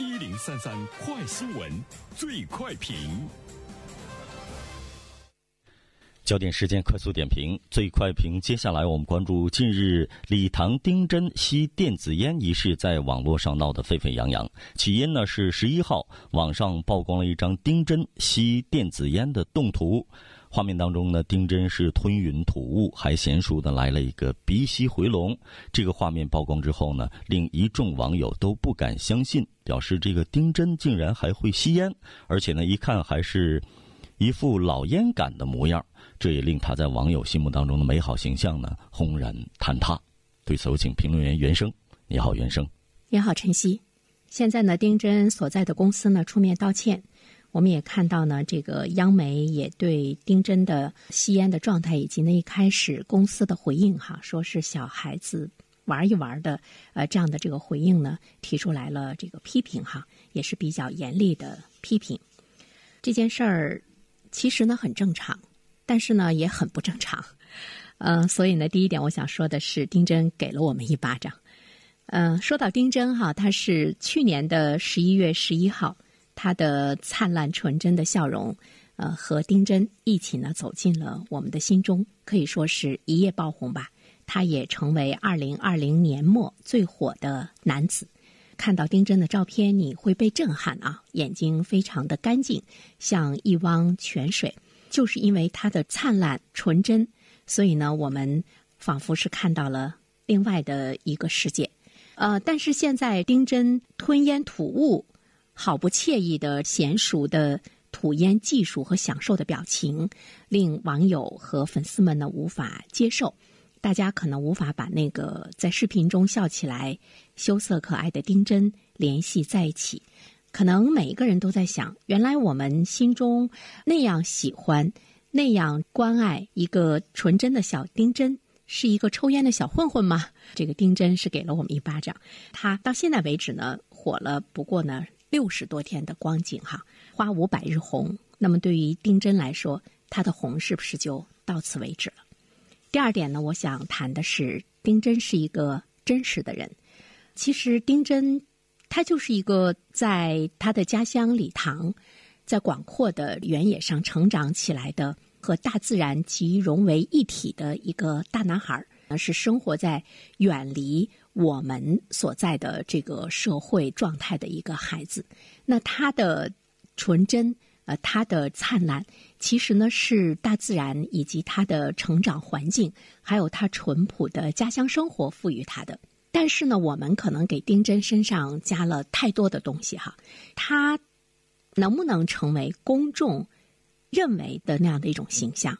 一零三三快新闻，最快评。焦点时间快速点评，最快评。接下来我们关注近日礼堂丁真吸电子烟一事在网络上闹得沸沸扬扬。起因呢是十一号网上曝光了一张丁真吸电子烟的动图，画面当中呢丁真是吞云吐雾，还娴熟的来了一个鼻吸回笼。这个画面曝光之后呢，令一众网友都不敢相信，表示这个丁真竟然还会吸烟，而且呢一看还是。一副老烟杆的模样，这也令他在网友心目当中的美好形象呢轰然坍塌。对此，有请评论员袁生。你好，袁生。你好，晨曦。现在呢，丁真所在的公司呢出面道歉。我们也看到呢，这个央媒也对丁真的吸烟的状态以及那一开始公司的回应哈，说是小孩子玩一玩的，呃，这样的这个回应呢，提出来了这个批评哈，也是比较严厉的批评。这件事儿。其实呢很正常，但是呢也很不正常，嗯，所以呢第一点我想说的是，丁真给了我们一巴掌。嗯，说到丁真哈，他是去年的十一月十一号，他的灿烂纯真的笑容，呃，和丁真一起呢走进了我们的心中，可以说是一夜爆红吧。他也成为二零二零年末最火的男子。看到丁真的照片，你会被震撼啊！眼睛非常的干净，像一汪泉水。就是因为他的灿烂纯真，所以呢，我们仿佛是看到了另外的一个世界。呃，但是现在丁真吞烟吐雾、好不惬意的娴熟的吐烟技术和享受的表情，令网友和粉丝们呢无法接受。大家可能无法把那个在视频中笑起来、羞涩可爱的丁真联系在一起。可能每一个人都在想：原来我们心中那样喜欢、那样关爱一个纯真的小丁真，是一个抽烟的小混混吗？这个丁真是给了我们一巴掌。他到现在为止呢，火了不过呢六十多天的光景哈，花无百日红。那么对于丁真来说，他的红是不是就到此为止了？第二点呢，我想谈的是丁真是一个真实的人。其实丁真，他就是一个在他的家乡礼堂，在广阔的原野上成长起来的，和大自然集融为一体的一个大男孩儿。是生活在远离我们所在的这个社会状态的一个孩子。那他的纯真。呃，他的灿烂其实呢是大自然以及他的成长环境，还有他淳朴的家乡生活赋予他的。但是呢，我们可能给丁真身上加了太多的东西哈。他能不能成为公众认为的那样的一种形象？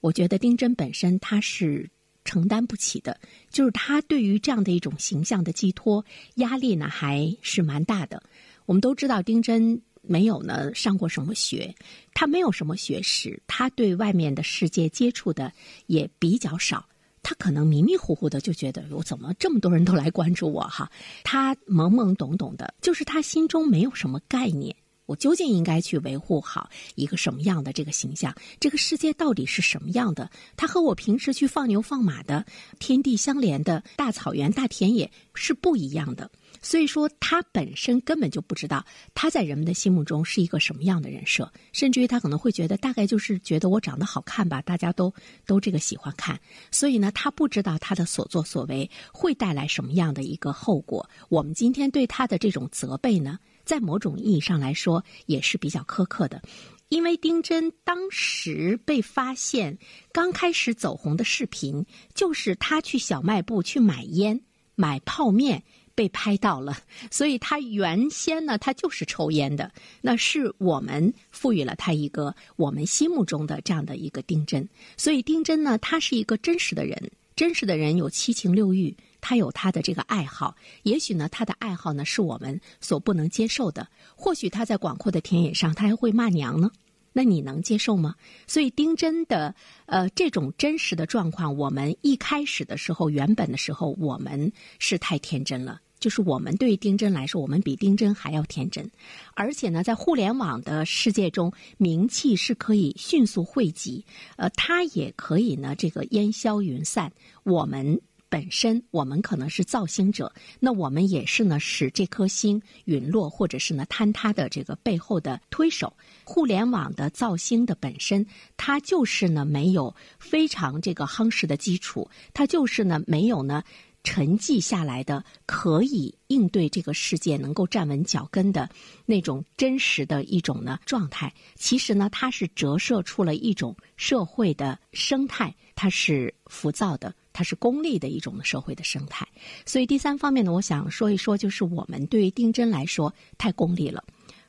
我觉得丁真本身他是承担不起的，就是他对于这样的一种形象的寄托压力呢还是蛮大的。我们都知道丁真。没有呢，上过什么学？他没有什么学识，他对外面的世界接触的也比较少。他可能迷迷糊糊的就觉得，我怎么这么多人都来关注我哈？他懵懵懂懂的，就是他心中没有什么概念。我究竟应该去维护好一个什么样的这个形象？这个世界到底是什么样的？它和我平时去放牛放马的天地相连的大草原、大田野是不一样的。所以说，他本身根本就不知道他在人们的心目中是一个什么样的人设，甚至于他可能会觉得，大概就是觉得我长得好看吧，大家都都这个喜欢看。所以呢，他不知道他的所作所为会带来什么样的一个后果。我们今天对他的这种责备呢？在某种意义上来说，也是比较苛刻的，因为丁真当时被发现刚开始走红的视频，就是他去小卖部去买烟、买泡面被拍到了，所以他原先呢，他就是抽烟的。那是我们赋予了他一个我们心目中的这样的一个丁真，所以丁真呢，他是一个真实的人，真实的人有七情六欲。他有他的这个爱好，也许呢，他的爱好呢是我们所不能接受的。或许他在广阔的田野上，他还会骂娘呢，那你能接受吗？所以丁真的呃这种真实的状况，我们一开始的时候，原本的时候，我们是太天真了。就是我们对丁真来说，我们比丁真还要天真，而且呢，在互联网的世界中，名气是可以迅速汇集，呃，他也可以呢这个烟消云散。我们。本身我们可能是造星者，那我们也是呢使这颗星陨落或者是呢坍塌的这个背后的推手。互联网的造星的本身，它就是呢没有非常这个夯实的基础，它就是呢没有呢。沉寂下来的，可以应对这个世界，能够站稳脚跟的那种真实的一种呢状态。其实呢，它是折射出了一种社会的生态，它是浮躁的，它是功利的一种社会的生态。所以第三方面呢，我想说一说，就是我们对于丁真来说太功利了，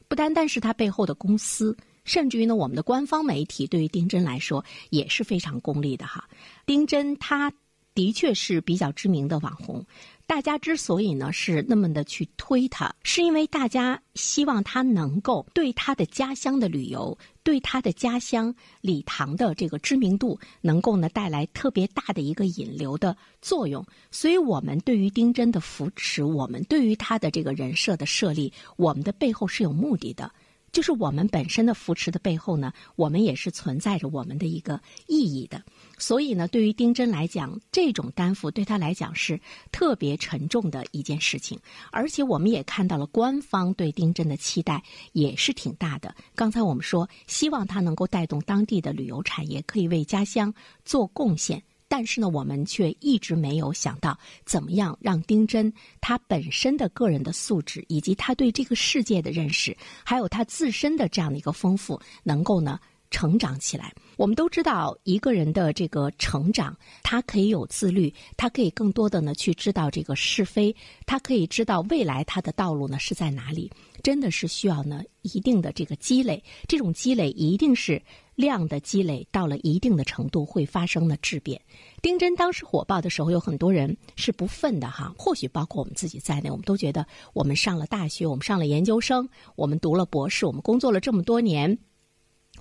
不单单是它背后的公司，甚至于呢，我们的官方媒体对于丁真来说也是非常功利的哈。丁真他。的确是比较知名的网红，大家之所以呢是那么的去推他，是因为大家希望他能够对他的家乡的旅游，对他的家乡礼堂的这个知名度，能够呢带来特别大的一个引流的作用。所以，我们对于丁真的扶持，我们对于他的这个人设的设立，我们的背后是有目的的。就是我们本身的扶持的背后呢，我们也是存在着我们的一个意义的。所以呢，对于丁真来讲，这种担负对他来讲是特别沉重的一件事情。而且我们也看到了官方对丁真的期待也是挺大的。刚才我们说，希望他能够带动当地的旅游产业，可以为家乡做贡献。但是呢，我们却一直没有想到怎么样让丁真他本身的个人的素质，以及他对这个世界的认识，还有他自身的这样的一个丰富，能够呢成长起来。我们都知道，一个人的这个成长，他可以有自律，他可以更多的呢去知道这个是非，他可以知道未来他的道路呢是在哪里。真的是需要呢一定的这个积累，这种积累一定是。量的积累到了一定的程度，会发生了质变。丁真当时火爆的时候，有很多人是不忿的哈，或许包括我们自己在内，我们都觉得我们上了大学，我们上了研究生，我们读了博士，我们工作了这么多年。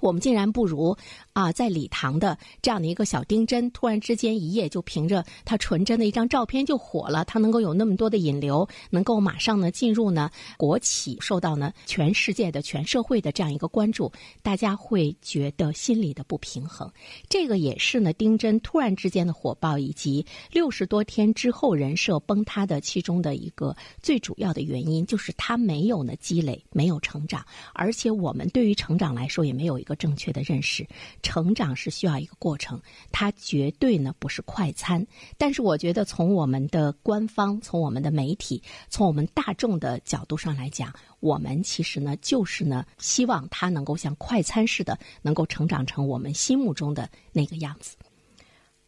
我们竟然不如啊，在礼堂的这样的一个小丁真，突然之间一夜就凭着他纯真的一张照片就火了。他能够有那么多的引流，能够马上呢进入呢国企，受到呢全世界的全社会的这样一个关注，大家会觉得心里的不平衡。这个也是呢丁真突然之间的火爆，以及六十多天之后人设崩塌的其中的一个最主要的原因，就是他没有呢积累，没有成长，而且我们对于成长来说也没有。一个正确的认识，成长是需要一个过程，它绝对呢不是快餐。但是我觉得，从我们的官方、从我们的媒体、从我们大众的角度上来讲，我们其实呢就是呢希望他能够像快餐似的，能够成长成我们心目中的那个样子。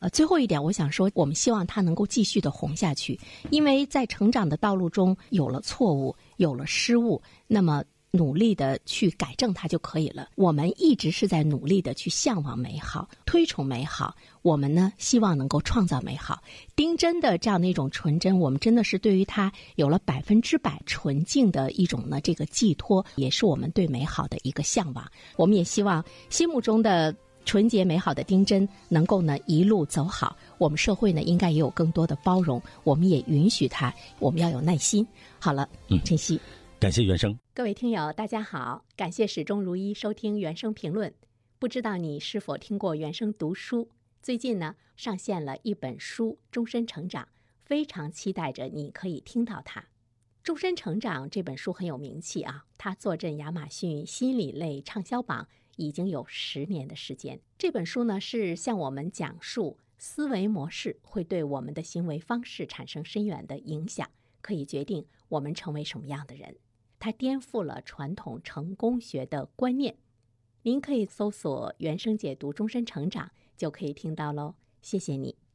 呃，最后一点，我想说，我们希望他能够继续的红下去，因为在成长的道路中有了错误，有了失误，那么。努力的去改正它就可以了。我们一直是在努力的去向往美好，推崇美好。我们呢，希望能够创造美好。丁真的这样的一种纯真，我们真的是对于他有了百分之百纯净的一种呢这个寄托，也是我们对美好的一个向往。我们也希望心目中的纯洁美好的丁真能够呢一路走好。我们社会呢应该也有更多的包容，我们也允许他，我们要有耐心。好了，嗯，晨曦。感谢原声，各位听友，大家好，感谢始终如一收听原声评论。不知道你是否听过原声读书？最近呢，上线了一本书《终身成长》，非常期待着你可以听到它。《终身成长》这本书很有名气啊，它坐镇亚马逊心理类畅销榜已经有十年的时间。这本书呢，是向我们讲述思维模式会对我们的行为方式产生深远的影响，可以决定我们成为什么样的人。它颠覆了传统成功学的观念。您可以搜索“原声解读终身成长”，就可以听到喽。谢谢你。